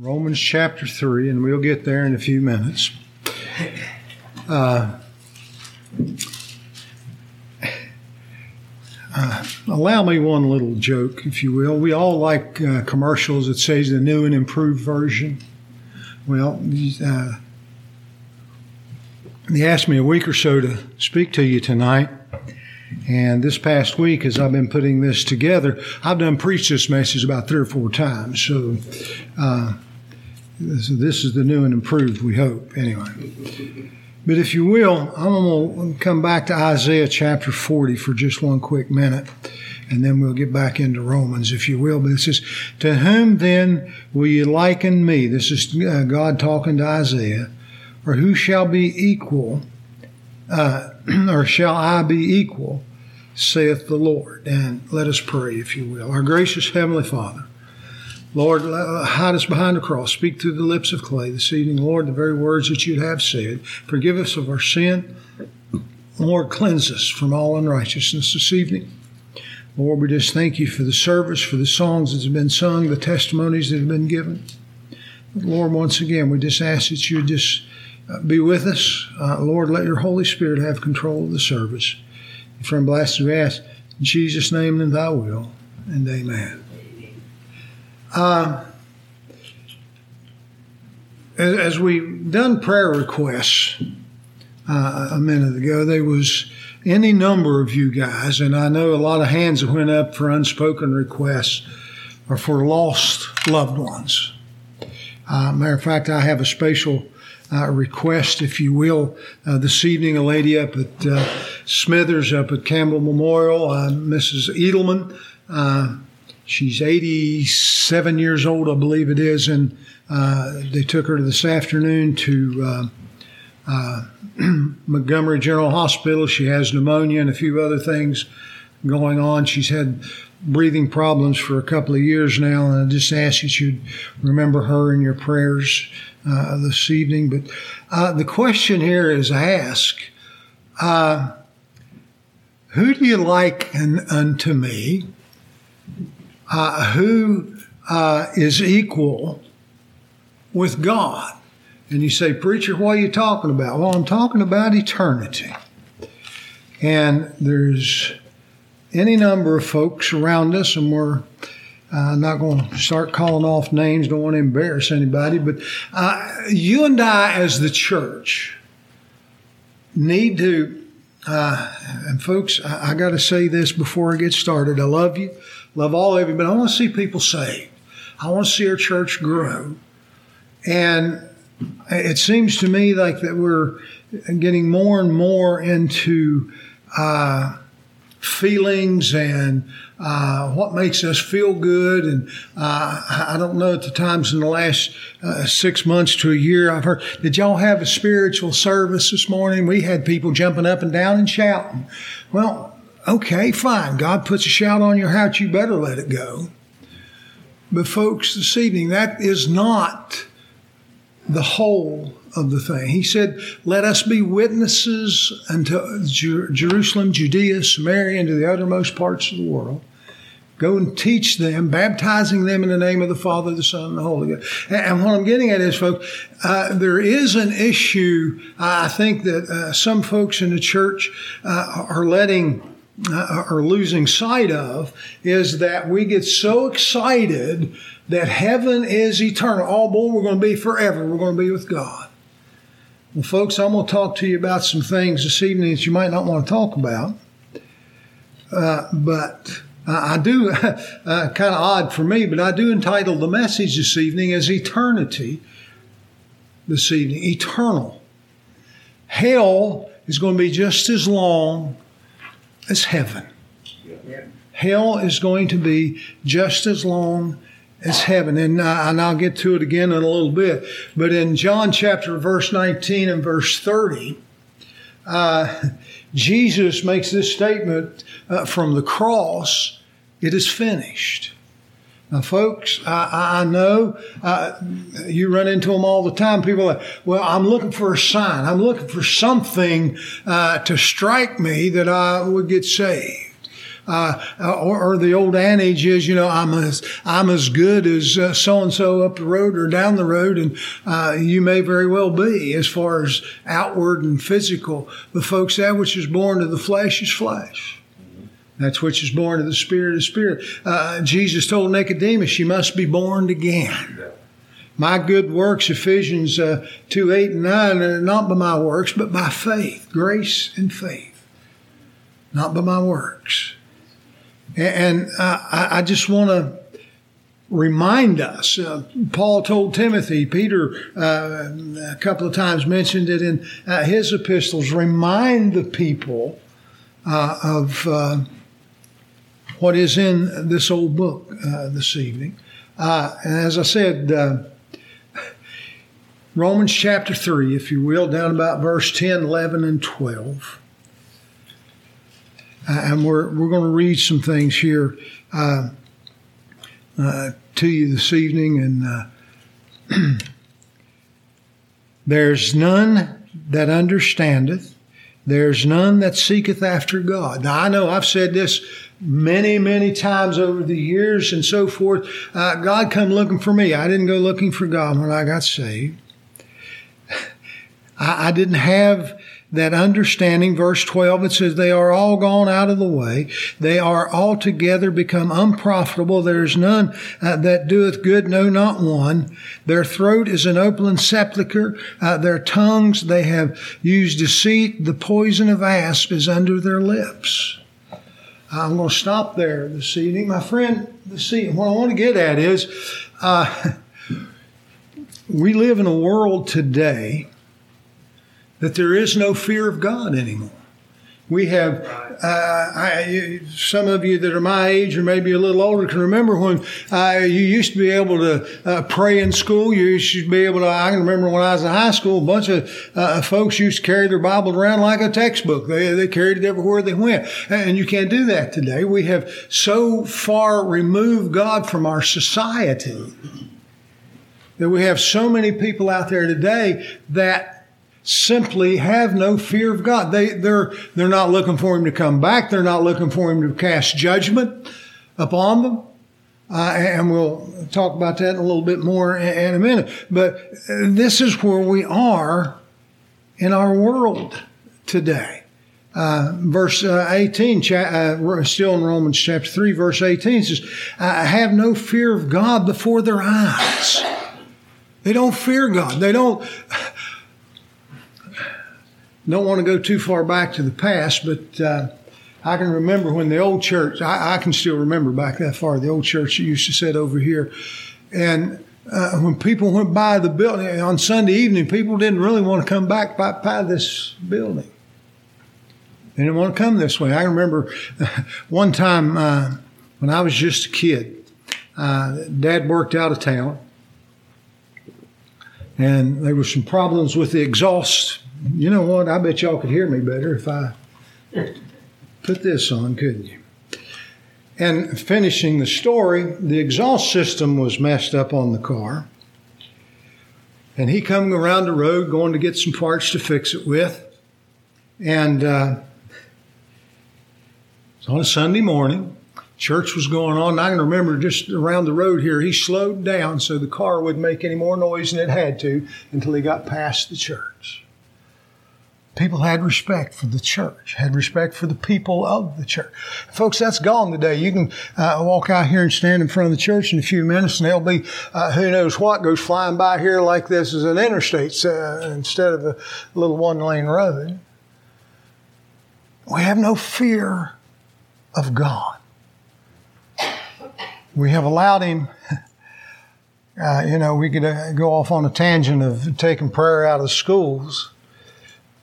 Romans chapter 3, and we'll get there in a few minutes. Uh, uh, allow me one little joke, if you will. We all like uh, commercials that say the new and improved version. Well, uh, they asked me a week or so to speak to you tonight. And this past week, as I've been putting this together, I've done preached this message about three or four times. So, uh, so this is the new and improved, we hope, anyway. But if you will, I'm going to come back to Isaiah chapter 40 for just one quick minute, and then we'll get back into Romans, if you will. But it says, To whom then will you liken me? This is uh, God talking to Isaiah. Or who shall be equal, uh, or shall I be equal, saith the Lord? And let us pray, if you will. Our gracious Heavenly Father, Lord, hide us behind the cross. Speak through the lips of clay this evening, Lord, the very words that you'd have said. Forgive us of our sin. Lord, cleanse us from all unrighteousness this evening. Lord, we just thank you for the service, for the songs that have been sung, the testimonies that have been given. Lord, once again, we just ask that you just uh, be with us. Uh, Lord, let your Holy Spirit have control of the service. From blessed we ask in Jesus' name and thy will, and amen. Uh, as we done prayer requests uh, a minute ago, there was any number of you guys, and I know a lot of hands went up for unspoken requests or for lost loved ones. Uh, matter of fact, I have a special uh, request, if you will, uh, this evening. A lady up at uh, Smithers, up at Campbell Memorial, uh, Mrs. Edelman. She's 87 years old, I believe it is, and uh, they took her this afternoon to uh, uh, Montgomery General Hospital. She has pneumonia and a few other things going on. She's had breathing problems for a couple of years now, and I just ask that you remember her in your prayers uh, this evening. But uh, the question here is ask, uh, who do you like unto me? Uh, who uh, is equal with God. And you say, Preacher, what are you talking about? Well, I'm talking about eternity. And there's any number of folks around us, and we're uh, not going to start calling off names, don't want to embarrass anybody, but uh, you and I, as the church, need to, uh, and folks, I, I got to say this before I get started. I love you love all of you, but I want to see people saved. I want to see our church grow. And it seems to me like that we're getting more and more into uh, feelings and uh, what makes us feel good. And uh, I don't know at the times in the last uh, six months to a year, I've heard, did y'all have a spiritual service this morning? We had people jumping up and down and shouting. Well, Okay, fine. God puts a shout on your heart, you better let it go. But, folks, this evening, that is not the whole of the thing. He said, Let us be witnesses unto Jerusalem, Judea, Samaria, and to the uttermost parts of the world. Go and teach them, baptizing them in the name of the Father, the Son, and the Holy Ghost. And what I'm getting at is, folks, uh, there is an issue. I think that uh, some folks in the church uh, are letting uh, are losing sight of is that we get so excited that heaven is eternal. Oh, boy, we're going to be forever. We're going to be with God. Well, folks, I'm going to talk to you about some things this evening that you might not want to talk about. Uh, but I do, uh, kind of odd for me, but I do entitle the message this evening as Eternity this evening. Eternal. Hell is going to be just as long as heaven. Hell is going to be just as long as heaven. And, uh, and I'll get to it again in a little bit. But in John chapter verse 19 and verse 30, uh, Jesus makes this statement uh, from the cross, it is finished. Now, folks, I, I know uh, you run into them all the time. People are well, I'm looking for a sign. I'm looking for something uh, to strike me that I would get saved. uh, or, or, the old adage is, you know, I'm as I'm as good as so and so up the road or down the road, and uh, you may very well be as far as outward and physical. But folks, that which is born of the flesh is flesh. That's which is born of the Spirit is Spirit. Uh, Jesus told Nicodemus, "You must be born again." My good works, Ephesians uh, 2 8 and 9, are not by my works, but by faith, grace and faith. Not by my works. And, uh, I, I, just want to remind us. Uh, Paul told Timothy, Peter uh, a couple of times mentioned it in uh, his epistles, remind the people uh, of uh, what is in this old book this evening. and as I said, Romans chapter 3, if you will, down about verse 10, 11, and 12. Uh, and we're, we're going to read some things here uh, uh, to you this evening. And uh, there's none that understandeth, there's none that seeketh after God. Now, I know I've said this many, many times over the years and so forth. Uh, God come looking for me. I didn't go looking for God when I got saved. I, I didn't have that understanding. Verse 12, it says, They are all gone out of the way. They are altogether become unprofitable. There is none uh, that doeth good, no, not one. Their throat is an open sepulchre. Uh, their tongues, they have used deceit. The poison of asp is under their lips. I'm going to stop there this evening. My friend, this evening, what I want to get at is uh, we live in a world today that there is no fear of God anymore. We have, uh, I, some of you that are my age or maybe a little older can remember when uh, you used to be able to uh, pray in school. You used to be able to, I can remember when I was in high school, a bunch of uh, folks used to carry their Bible around like a textbook. They, they carried it everywhere they went. And you can't do that today. We have so far removed God from our society that we have so many people out there today that simply have no fear of God. They, they're, they're not looking for Him to come back. They're not looking for Him to cast judgment upon them. Uh, and we'll talk about that a little bit more in, in a minute. But this is where we are in our world today. Uh, verse uh, 18, cha- uh, still in Romans chapter 3, verse 18 says, I have no fear of God before their eyes. They don't fear God. They don't, don't want to go too far back to the past, but uh, I can remember when the old church, I, I, can still remember back that far, the old church used to sit over here. And uh, when people went by the building on Sunday evening, people didn't really want to come back by, by this building. They didn't want to come this way. I remember one time uh, when I was just a kid, uh, Dad worked out of town, and there were some problems with the exhaust you know what? I bet y'all could hear me better if I put this on, couldn't you? And finishing the story, the exhaust system was messed up on the car. And he coming around the road going to get some parts to fix it with. And uh, it's on a Sunday morning. Church was going on. And I can remember just around the road here, he slowed down so the car wouldn't make any more noise than it had to until he got past the church people had respect for the church, had respect for the people of the church. Folks, that's gone today. You can uh, walk out here and stand in front of the church in a few minutes, and there'll be uh, who knows what goes flying by here like this is an interstate uh, instead of a little one lane road. We have no fear of God. We have allowed Him. Uh, you know, we could uh, go off on a tangent of taking prayer out of schools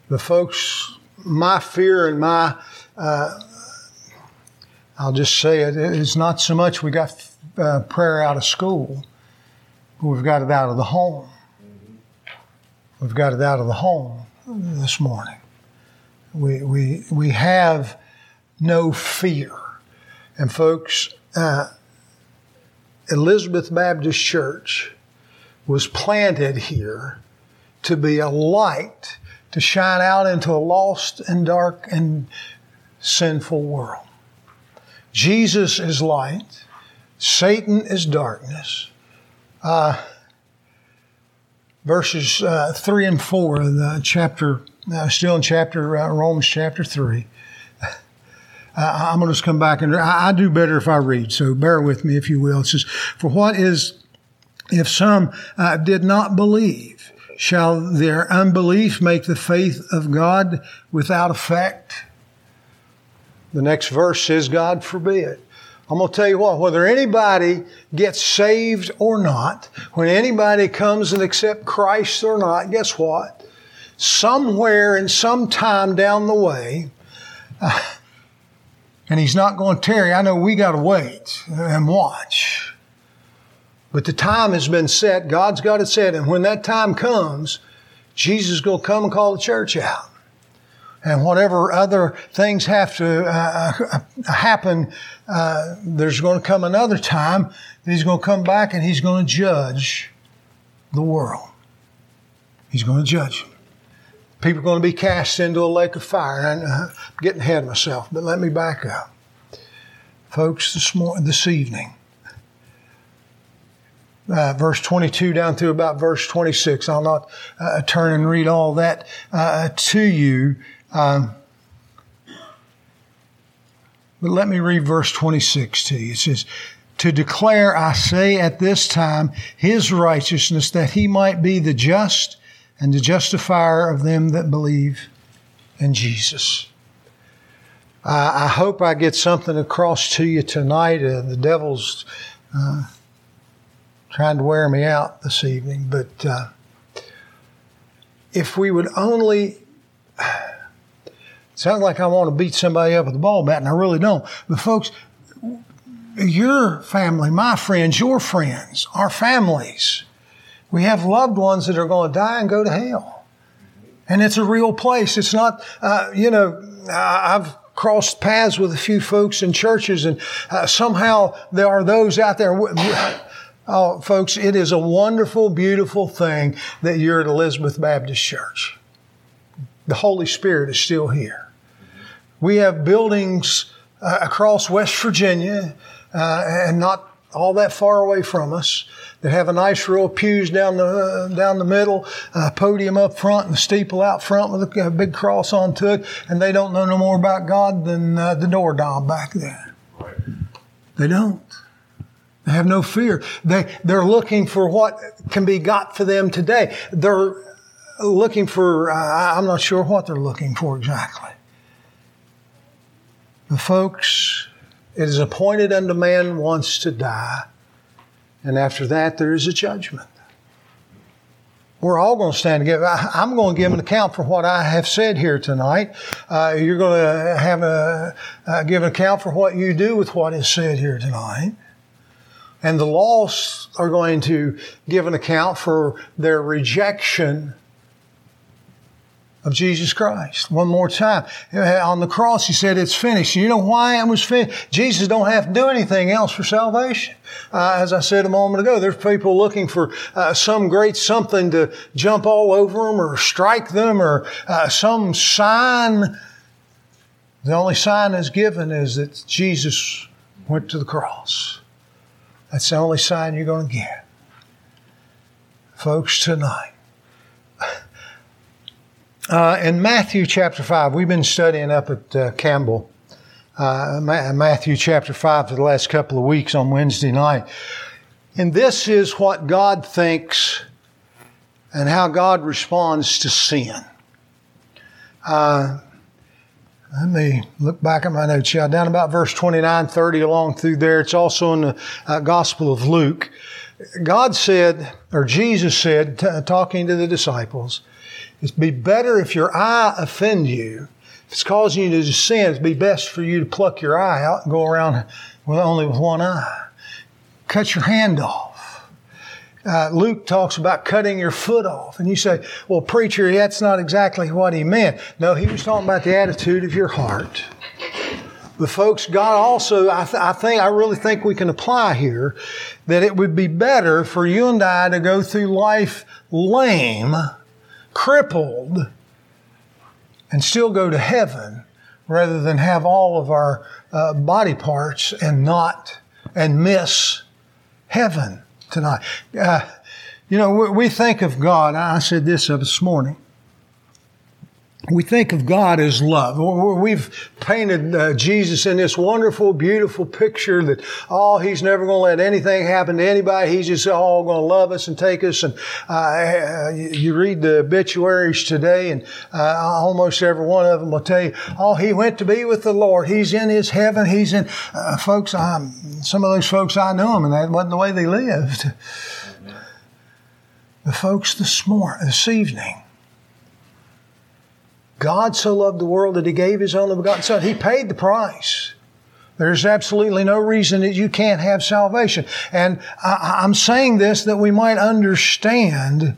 the folks, my fear and my, uh, I'll just say it, it's not so much we got uh, prayer out of school, but we've got it out of the home. We've got it out of the home this morning. We, we, we have no fear. And folks, uh, Elizabeth Baptist Church was planted here to be a light to shine out into a lost and dark and sinful world. Jesus is light. Satan is darkness. Uh, verses uh, 3 and 4 of the chapter, uh, still in chapter, uh, Romans chapter 3. I'm going to just come back and I, I do better if I read, so bear with me if you will. It says, For what is, if some uh, did not believe, shall their unbelief make the faith of God without effect? The next verse says, God forbid. I'm going to tell you what, whether anybody gets saved or not, when anybody comes and accept Christ or not, guess what? Somewhere and sometime down the way, uh, and he's not going to tarry. I know we got to wait and watch. But the time has been set. God's got it set. And when that time comes, Jesus is going to come and call the church out. And whatever other things have to uh, uh, happen, uh, there's going to come another time that he's going to come back and he's going to judge the world. He's going to judge. People are going to be cast into a lake of fire. And I'm getting ahead of myself, but let me back up. Folks, this, morning, this evening, uh, verse 22 down through about verse 26. I'll not uh, turn and read all that uh, to you. Um, but let me read verse 26 to you. It says, To declare, I say at this time, his righteousness, that he might be the just and the justifier of them that believe in Jesus. I, I hope I get something across to you tonight. Uh, the devil's uh, trying to wear me out this evening, but uh, if we would only. It sounds like I want to beat somebody up with a ball bat, and I really don't. But folks, your family, my friends, your friends, our families, we have loved ones that are going to die and go to hell. And it's a real place. It's not, uh, you know, I've crossed paths with a few folks in churches and uh, somehow there are those out there. Oh, folks, it is a wonderful, beautiful thing that you're at Elizabeth Baptist Church. The Holy Spirit is still here. We have buildings uh, across West Virginia uh, and not all that far away from us that have a nice row of pews down the uh, down the middle, a podium up front, and a steeple out front with a, big cross onto it, and they don't know no more about God than uh, the doorknob back there. They don't. They have no fear. They they're looking for what can be got for them today. They're looking for. Uh, I'm not sure what they're looking for exactly. The folks, it is appointed unto man once to die and after that, there is a judgment. We're all going to stand together. I'm going to give an account for what I have said here tonight. Uh, you're going to have a uh, give an account for what you do with what is said here tonight. And the lost are going to give an account for their rejection of Jesus Christ. One more time. On the cross, he said, it's finished. You know why it was finished? Jesus don't have to do anything else for salvation. Uh, as I said a moment ago, there's people looking for uh, some great something to jump all over them or strike them or uh, some sign. The only sign that's given is that Jesus went to the cross. That's the only sign you're going to get. Folks, tonight, uh, in Matthew chapter 5, we've been studying up at uh, Campbell, uh, Matthew chapter 5 for the last couple of weeks on Wednesday night. And this is what God thinks and how God responds to sin. Uh, let me look back at my notes. Yeah, down about verse 29, 30 along through there. It's also in the uh, Gospel of Luke. God said, or Jesus said, t- talking to the disciples, It'd be better if your eye offend you. If it's causing you to sin, it'd be best for you to pluck your eye out and go around with only with one eye. Cut your hand off. Uh, Luke talks about cutting your foot off. And you say, well, preacher, that's not exactly what he meant. No, he was talking about the attitude of your heart. But folks, God also, I, th- I, think, I really think we can apply here that it would be better for you and I to go through life lame crippled and still go to heaven rather than have all of our uh, body parts and not and miss heaven tonight. Uh, you know, we, we think of God. I said this this morning we think of God as love. We've painted uh, Jesus in this wonderful, beautiful picture that, oh, He's never going to let anything happen to anybody. He's just all going to love us and take us. And uh, you read the obituaries today, and uh, almost every one of them will tell you, oh, He went to be with the Lord. He's in His heaven. He's in, uh, folks, I'm, some of those folks I knew them, and that wasn't the way they lived. The folks this morning, this evening, God so loved the world that He gave His only begotten Son. He paid the price. There's absolutely no reason that you can't have salvation. And I, am saying this that we might understand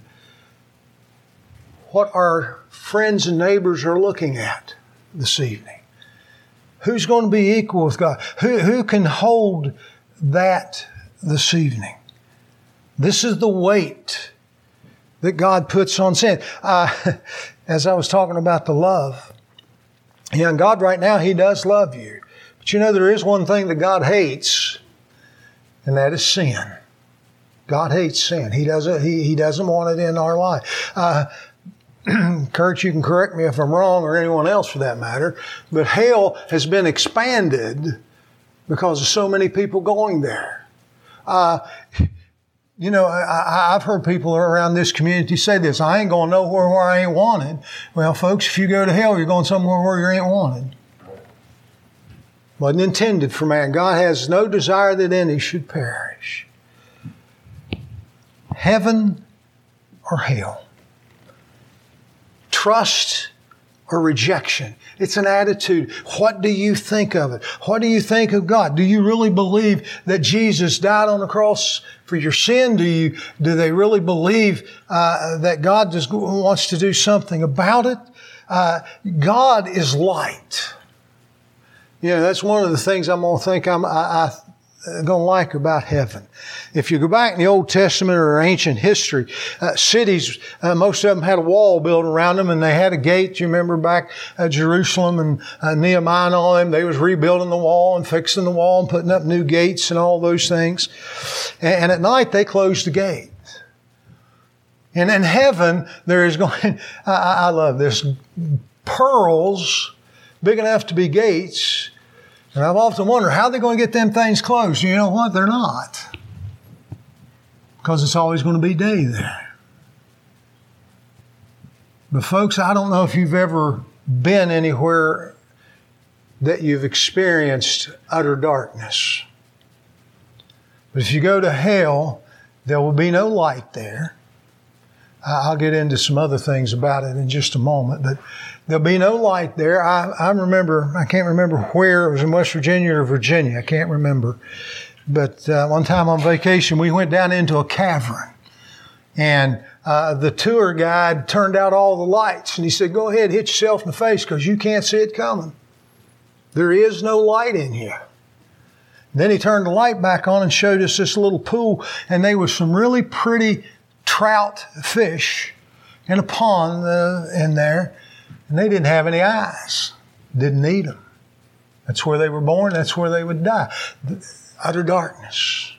what our friends and neighbors are looking at this evening. Who's going to be equal with God? Who, who can hold that this evening? This is the weight that God puts on sin. Uh, as I was talking about the love. Yeah, and God right now, He does love you. But you know, there is one thing that God hates, and that is sin. God hates sin. He doesn't, he, he doesn't want it in our life. Uh, Kurt, you can correct me if I'm wrong, or anyone else for that matter, but hell has been expanded because of so many people going there. Uh, you know, I, have heard people around this community say this I ain't going nowhere where I ain't wanted. Well, folks, if you go to hell, you're going somewhere where you ain't wanted. Wasn't intended for man. God has no desire that any should perish. Heaven or hell. Trust or rejection. It's an attitude. What do you think of it? What do you think of God? Do you really believe that Jesus died on the cross for your sin? Do you, do they really believe, uh, that God just wants to do something about it? Uh, God is light. You know, that's one of the things I'm going to think I'm, I, I going to like about heaven. If you go back in the Old Testament or ancient history, uh, cities, uh, most of them had a wall built around them and they had a gate. You remember back at Jerusalem and uh, Nehemiah and all them, they was rebuilding the wall and fixing the wall and putting up new gates and all those things. And, and at night they closed the gate. And in heaven, there is going, I, I love this, pearls big enough to be gates and I've often wondered how they're going to get them things closed. You know what? They're not. Because it's always going to be day there. But, folks, I don't know if you've ever been anywhere that you've experienced utter darkness. But if you go to hell, there will be no light there. I'll get into some other things about it in just a moment, but there'll be no light there. I, I remember, I can't remember where, it was in West Virginia or Virginia, I can't remember. But uh, one time on vacation, we went down into a cavern. And uh, the tour guide turned out all the lights and he said, Go ahead, hit yourself in the face because you can't see it coming. There is no light in here. Then he turned the light back on and showed us this little pool, and there was some really pretty trout fish in a pond uh, in there. And they didn't have any eyes, didn't need them. That's where they were born, that's where they would die. Utter darkness.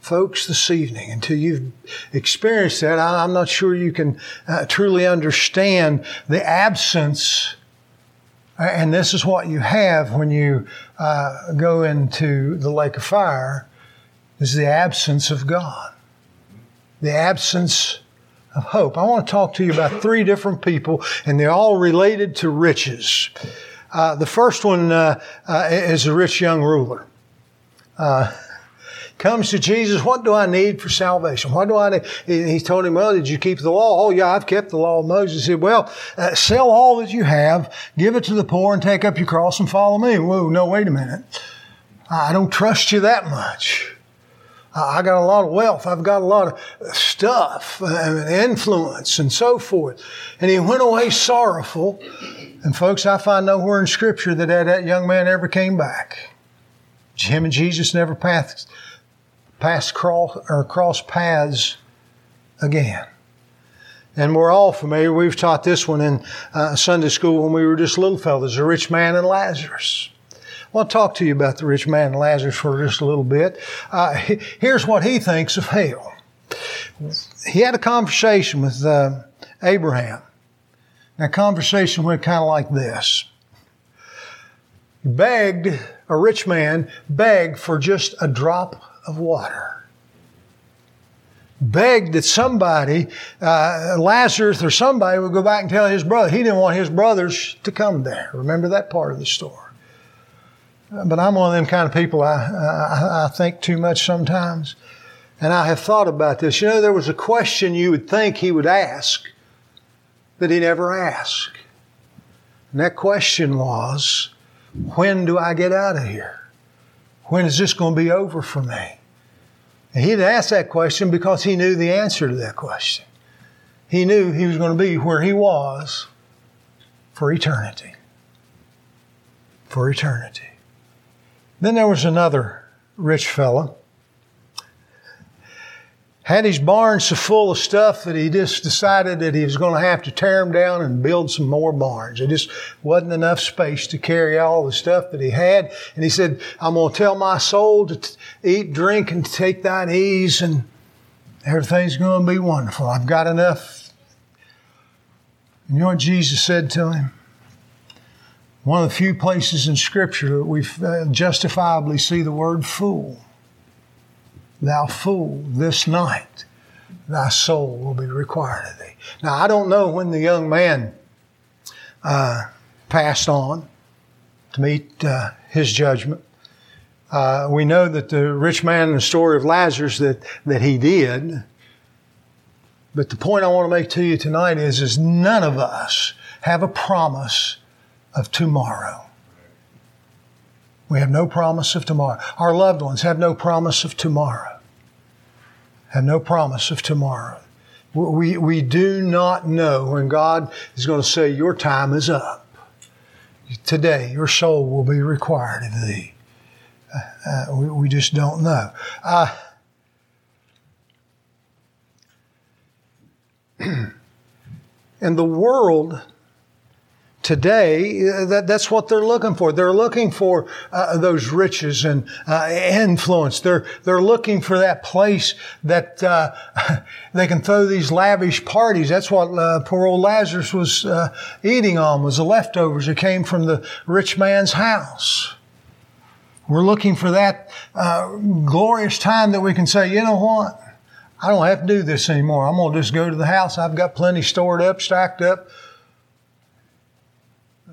Folks, this evening, until you've experienced that, I'm not sure you can uh, truly understand the absence. And this is what you have when you uh, go into the lake of fire, is the absence of God. The absence of hope. I want to talk to you about three different people, and they're all related to riches. Uh, the first one uh, uh, is a rich young ruler. Uh, comes to Jesus, what do I need for salvation? What do I need? He told him, well, did you keep the law? Oh, yeah, I've kept the law of Moses. He said, well, uh, sell all that you have, give it to the poor, and take up your cross and follow me. Whoa, no, wait a minute. I don't trust you that much. I got a lot of wealth. I've got a lot of stuff and influence and so forth. And he went away sorrowful. And folks, I find nowhere in scripture that that young man ever came back. Him and Jesus never passed, passed cross or cross paths again. And we're all familiar. We've taught this one in uh, Sunday school when we were just little fellas, the rich man and Lazarus. Want to talk to you about the rich man and Lazarus for just a little bit. Uh, here's what he thinks of hell. He had a conversation with uh, Abraham. That conversation went kind of like this. He begged, a rich man begged for just a drop of water begged that somebody, uh, Lazarus or somebody, would go back and tell his brother. He didn't want his brothers to come there. Remember that part of the story. But I'm one of them kind of people. I, I, I think too much sometimes, and I have thought about this. You know, there was a question you would think he would ask that he never asked, and that question was, "When do I get out of here? When is this going to be over for me?" And he didn't ask that question because he knew the answer to that question. He knew he was going to be where he was for eternity. For eternity. Then there was another rich fellow had his barn so full of stuff that he just decided that he was going to have to tear them down and build some more barns. There just wasn't enough space to carry all the stuff that he had. And he said, I'm going to tell my soul to t- eat, drink, and take thine ease, and everything's going to be wonderful. I've got enough. And you know what Jesus said to him? One of the few places in Scripture that we uh, justifiably see the word fool. Thou fool, this night thy soul will be required of thee. Now, I don't know when the young man uh, passed on to meet uh, his judgment. Uh, we know that the rich man in the story of Lazarus that, that he did. But the point I want to make to you tonight is, is none of us have a promise of tomorrow. We have no promise of tomorrow. Our loved ones have no promise of tomorrow. Have no promise of tomorrow. We, we do not know when God is going to say, Your time is up. Today, your soul will be required of thee. Uh, we, we, just don't know. Uh, and the world today, uh, that, that's what they're looking for. They're looking for uh, those riches and uh, influence. They're, they're looking for that place that uh, they can throw these lavish parties. That's what uh, poor old Lazarus was uh, eating on, was the leftovers that came from the rich man's house. We're looking for that glorious time that we can say, you know what? I don't have to do this anymore. I'm going to just go to the house. I've got plenty stored up, stacked up.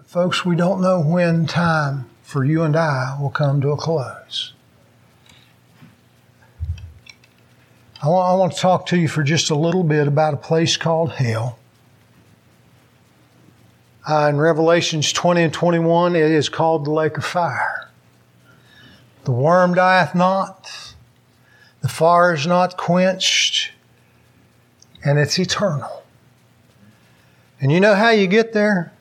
Folks, we don't know when time for you and I will come to a close. I want, I want to talk to you for just a little bit about a place called hell. Uh, in Revelations 20 and 21, it is called the lake of fire. The worm dieth not, the fire is not quenched, and it's eternal. And you know how you get there?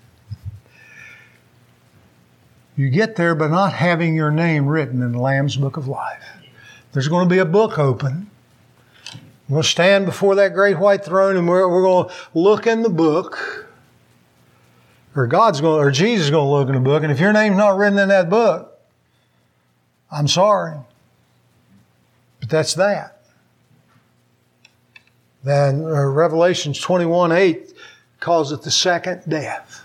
You get there by not having your name written in the Lamb's Book of Life. There's going to be a book open. We'll stand before that great white throne and we're, we're going to look in the book. Or God's going, or Jesus is going to look in the book. And if your name's not written in that book, I'm sorry. But that's that. Then uh, Revelations 21 8 calls it the second death.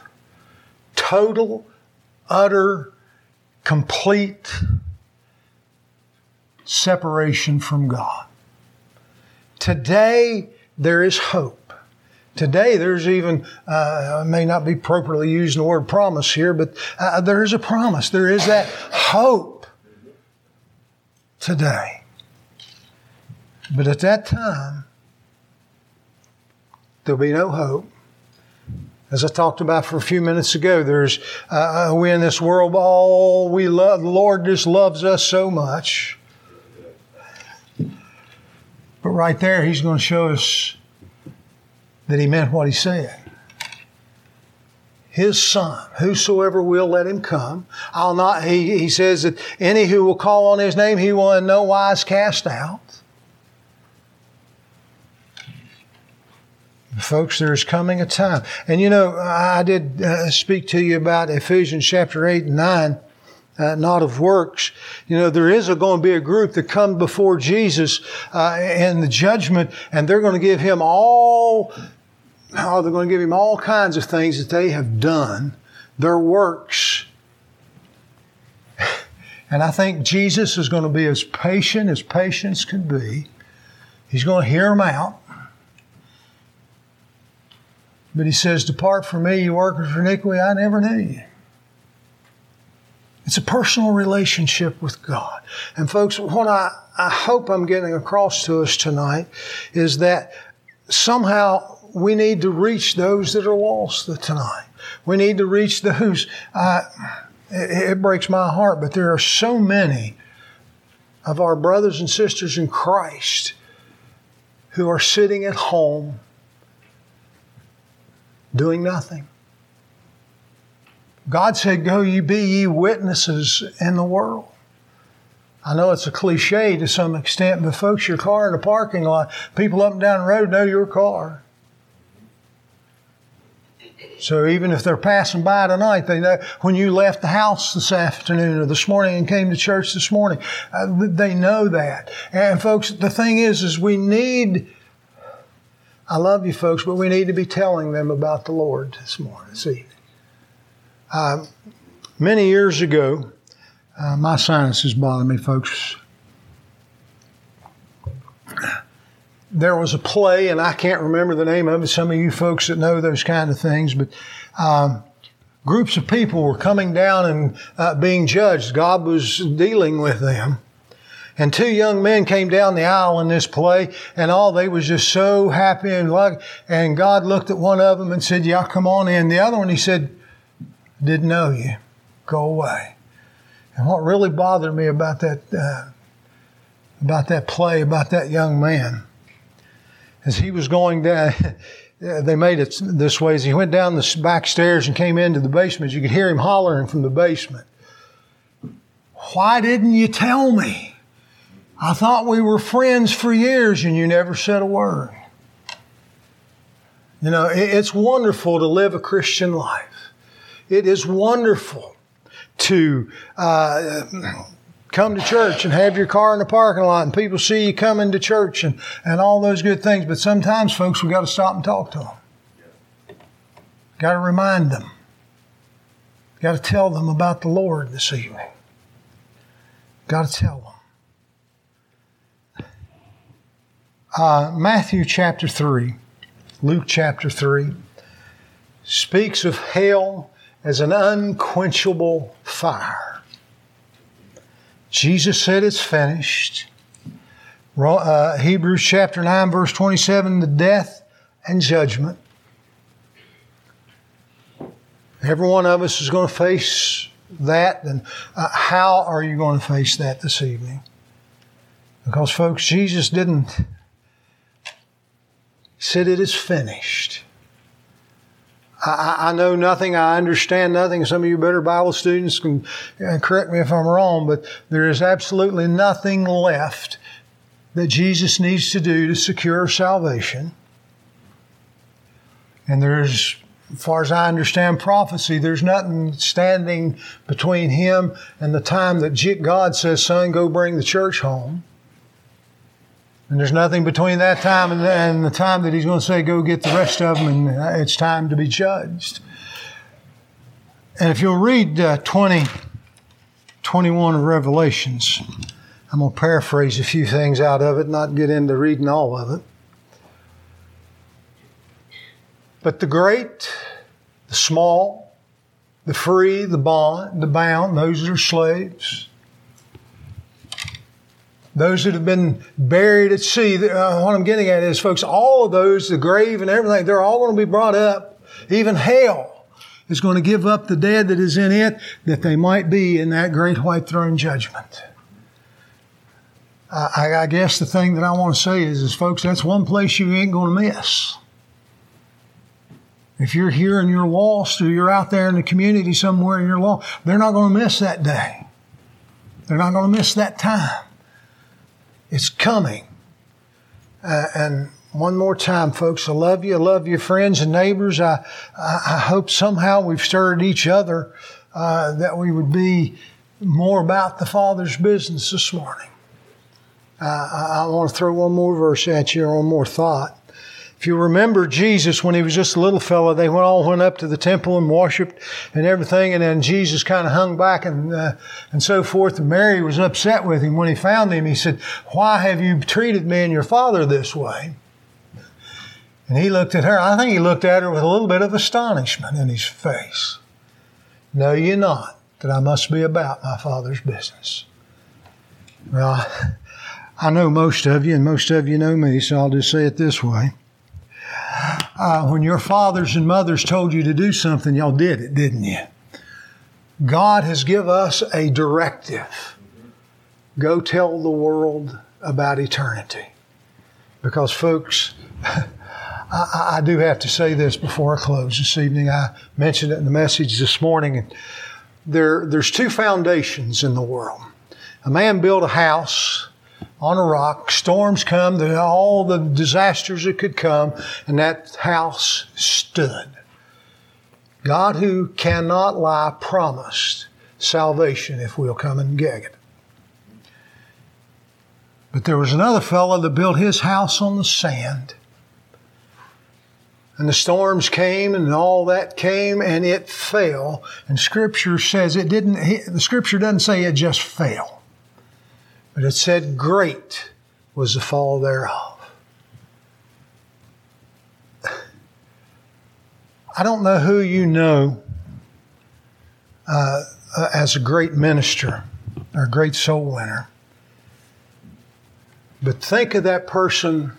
Total utter, complete separation from God. Today, there is hope. Today, there's even, uh, I may not be properly using the word promise here, but uh, there is a promise. There is that hope today. But at that time, there'll be no hope as I talked about for a few minutes ago, there's uh, uh, we in this world, all we love. The Lord just loves us so much. But right there, He's going to show us that He meant what He said. His Son, whosoever will, let him come. I'll not. He, he says that any who will call on His name, He will in no wise cast out. Folks, there's coming a time. And you know, I did uh, speak to you about Ephesians chapter 8 and 9. Uh, not of works. You know, there is a, going to be a group that come before Jesus uh, in the judgment, and they're going to give him all. Oh, they're going to give him all kinds of things that they have done, their works. And I think Jesus is going to be as patient as patience can be. He's going to hear them out. But he says, Depart from me, you workers of iniquity, I never knew you. It's a personal relationship with God. And folks, what I, I hope I'm getting across to us tonight is that somehow we need to reach those that are lost tonight. We need to reach those. Uh, it, it breaks my heart, but there are so many of our brothers and sisters in Christ who are sitting at home doing nothing. God said, Go ye be ye witnesses in the world. I know it's a cliche to some extent, but folks, your car in a parking lot, people up and down the road know your car. So even if they're passing by tonight, they know when you left the house this afternoon or this morning and came to church this morning, uh, they know that. And folks, the thing is, is we need I love you folks, but we need to be telling them about the Lord this morning, this evening. Uh, many years ago, uh, my sinuses bother me, folks. There was a play, and I can't remember the name of it. Some of you folks that know those kind of things, but um, groups of people were coming down and uh, being judged. God was dealing with them. And two young men came down the aisle in this play, and all they was just so happy and lucky. And God looked at one of them and said, "Yeah, come on in." The other one, He said, "Didn't know you. Go away." And what really bothered me about that uh, about that play about that young man, as he was going down. they made it this way. As he went down the back stairs and came into the basement, you could hear him hollering from the basement. Why didn't you tell me? I thought we were friends for years and you never said a word. You know, it's wonderful to live a Christian life. It is wonderful to uh, come to church and have your car in the parking lot and people see you coming to church and, and all those good things. But sometimes, folks, we've got to stop and talk to them. Got to remind them. Got to tell them about the Lord this evening. Got to tell them. Uh, Matthew chapter 3, Luke chapter 3, speaks of hell as an unquenchable fire. Jesus said it's finished. Uh, Hebrews chapter 9, verse 27, the death and judgment. Every one of us is going to face that. And uh, how are you going to face that this evening? Because, folks, Jesus didn't said, It is finished. I, I, know nothing. I understand nothing. Some of you better Bible students can uh, correct me if I'm wrong, but there is absolutely nothing left that Jesus needs to do to secure salvation. And there's, as far as I understand prophecy, there's nothing standing between him and the time that God says, Son, go bring the church home. And there's nothing between that time and the, and the time that he's going to say, go get the rest of them, and uh, it's time to be judged. And if you'll read uh, 20, 21 of Revelations, I'm going to paraphrase a few things out of it, not get into reading all of it. But the great, the small, the free, the bond, the bound, those that are slaves, those that have been buried at sea. Uh, what I'm getting at is, folks, all of those, the grave and everything, they're all going to be brought up. Even hell is going to give up the dead that is in it that they might be in that great white throne judgment. I, I guess the thing that I want to say is, is, folks, that's one place you ain't going to miss. If you're here and you're lost, or you're out there in the community somewhere and you're lost, they're not going to miss that day. They're not going to miss that time. It's coming. Uh, and one more time, folks. I love you. I love your friends and neighbors. I, I, hope somehow we've stirred each other uh, that we would be more about the Father's business this morning. Uh, I, I want to throw one more verse at you, or one more thought. If you remember Jesus when he was just a little fellow, they all went up to the temple and worshipped and everything, and then Jesus kind of hung back and uh, and so forth. And Mary was upset with him when he found him. He said, "Why have you treated me and your father this way?" And he looked at her. I think he looked at her with a little bit of astonishment in his face. Know you not that I must be about my father's business? Well, I know most of you, and most of you know me, so I'll just say it this way uh, when your fathers and mothers told you to do something, y'all did it, didn't you? God has given us a directive. Go tell the world about eternity. Because, folks, I, I, do have to say this before I close this evening. I mentioned it in the message this morning. And there, there's two foundations in the world. A man built a house on a rock. Storms come, all the disasters that could come, and that house stood. God, who cannot lie, promised salvation if we'll come and get it. But there was another fellow that built his house on the sand. And the storms came and all that came and it fell. And scripture says it didn't, the scripture doesn't say it just fell. But it said, Great was the fall thereof. I don't know who you know uh, uh, as a great minister or a great soul winner, but think of that person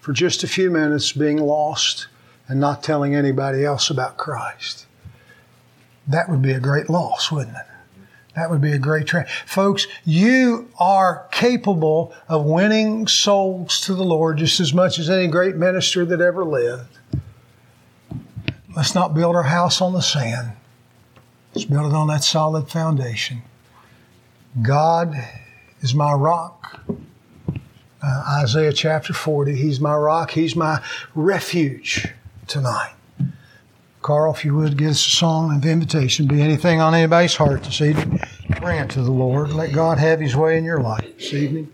for just a few minutes being lost and not telling anybody else about Christ. That would be a great loss, wouldn't it? That would be a great trend. Folks, you are capable of winning souls to the Lord just as much as any great minister that ever lived. Let's not build our house on the sand. Let's build it on that solid foundation. God is my rock. Uh, Isaiah chapter 40, He's my rock, He's my refuge tonight. Carl, if you would, give us a song of invitation. Be anything on anybody's heart this evening. Grant to the Lord. Let God have His way in your life this evening.